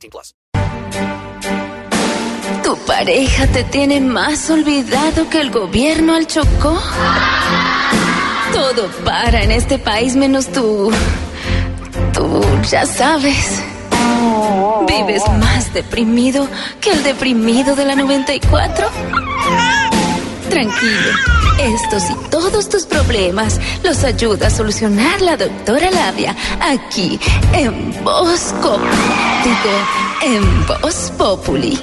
18 plus. ¿Tu pareja te tiene más olvidado que el gobierno al Chocó? Todo para en este país menos tú. Tú ya sabes. ¿Vives más deprimido que el deprimido de la 94? Tranquilo, estos y todos tus problemas los ayuda a solucionar la doctora Labia aquí en Bosco. Digo, en Voz Populi.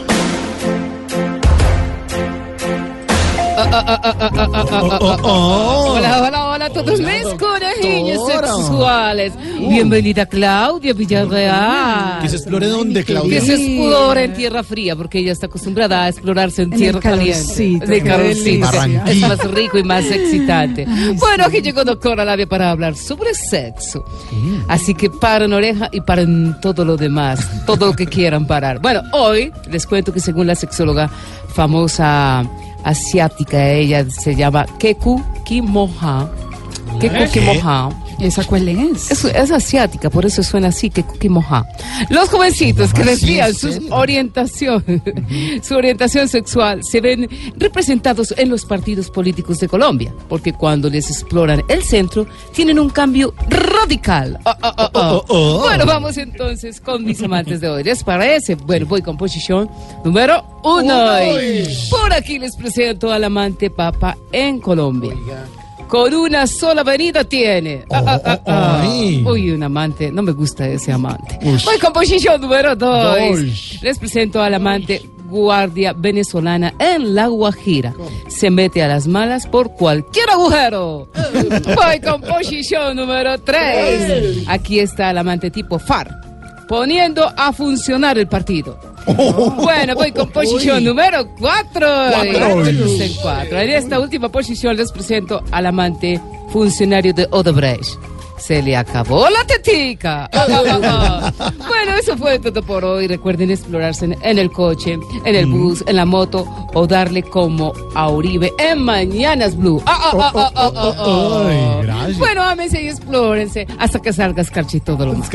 Hola, hola, hola a todos mis conejillos sexuales. Bienvenida Claudia Villarreal. Que se explore dónde, Claudia. Que se explore en tierra fría, porque ella está acostumbrada a explorarse en, tierra caliente. De calorcito. Es más rico y más excitante. Bueno, aquí llegó Doctora Labia para hablar sobre sexo. Así que paren oreja y paren todo lo demás, todo lo que quieran parar. Bueno, hoy les cuento que según la sexóloga famosa asiática, ella se llama Keku Kimoha. Keku Kimoha. ¿Esa cuál es? Es, es asiática, por eso suena así, que Kukimoja. Los jovencitos que desvían su orientación, su orientación sexual, se ven representados en los partidos políticos de Colombia, porque cuando les exploran el centro, tienen un cambio radical. Ah, ah, ah. Bueno, vamos entonces con mis amantes de hoy. ¿Les parece? Bueno, voy con posición número uno. Por aquí les presento al amante papa en Colombia. Con una sola venida tiene. Ah, ah, ah, ah. ay. Uy, un amante. No me gusta ese amante. Voy con posición número dos. Dos. Les presento al amante guardia venezolana en La Guajira. Se mete a las malas por cualquier agujero. Voy con posición número tres. Aquí está el amante tipo FAR. Poniendo a funcionar el partido. Bueno, voy con posición número 4. Cuatro. En esta última posición les presento al amante funcionario de Odebrecht. Se le acabó la tetica. Bueno, eso fue todo por hoy. Recuerden explorarse en, en el coche, en el bus, en la moto o darle como a Uribe en Mañanas Blue. Ah, ah, ah. Ay. Bueno, ámense y explórense hasta que salga escarchito de lo más.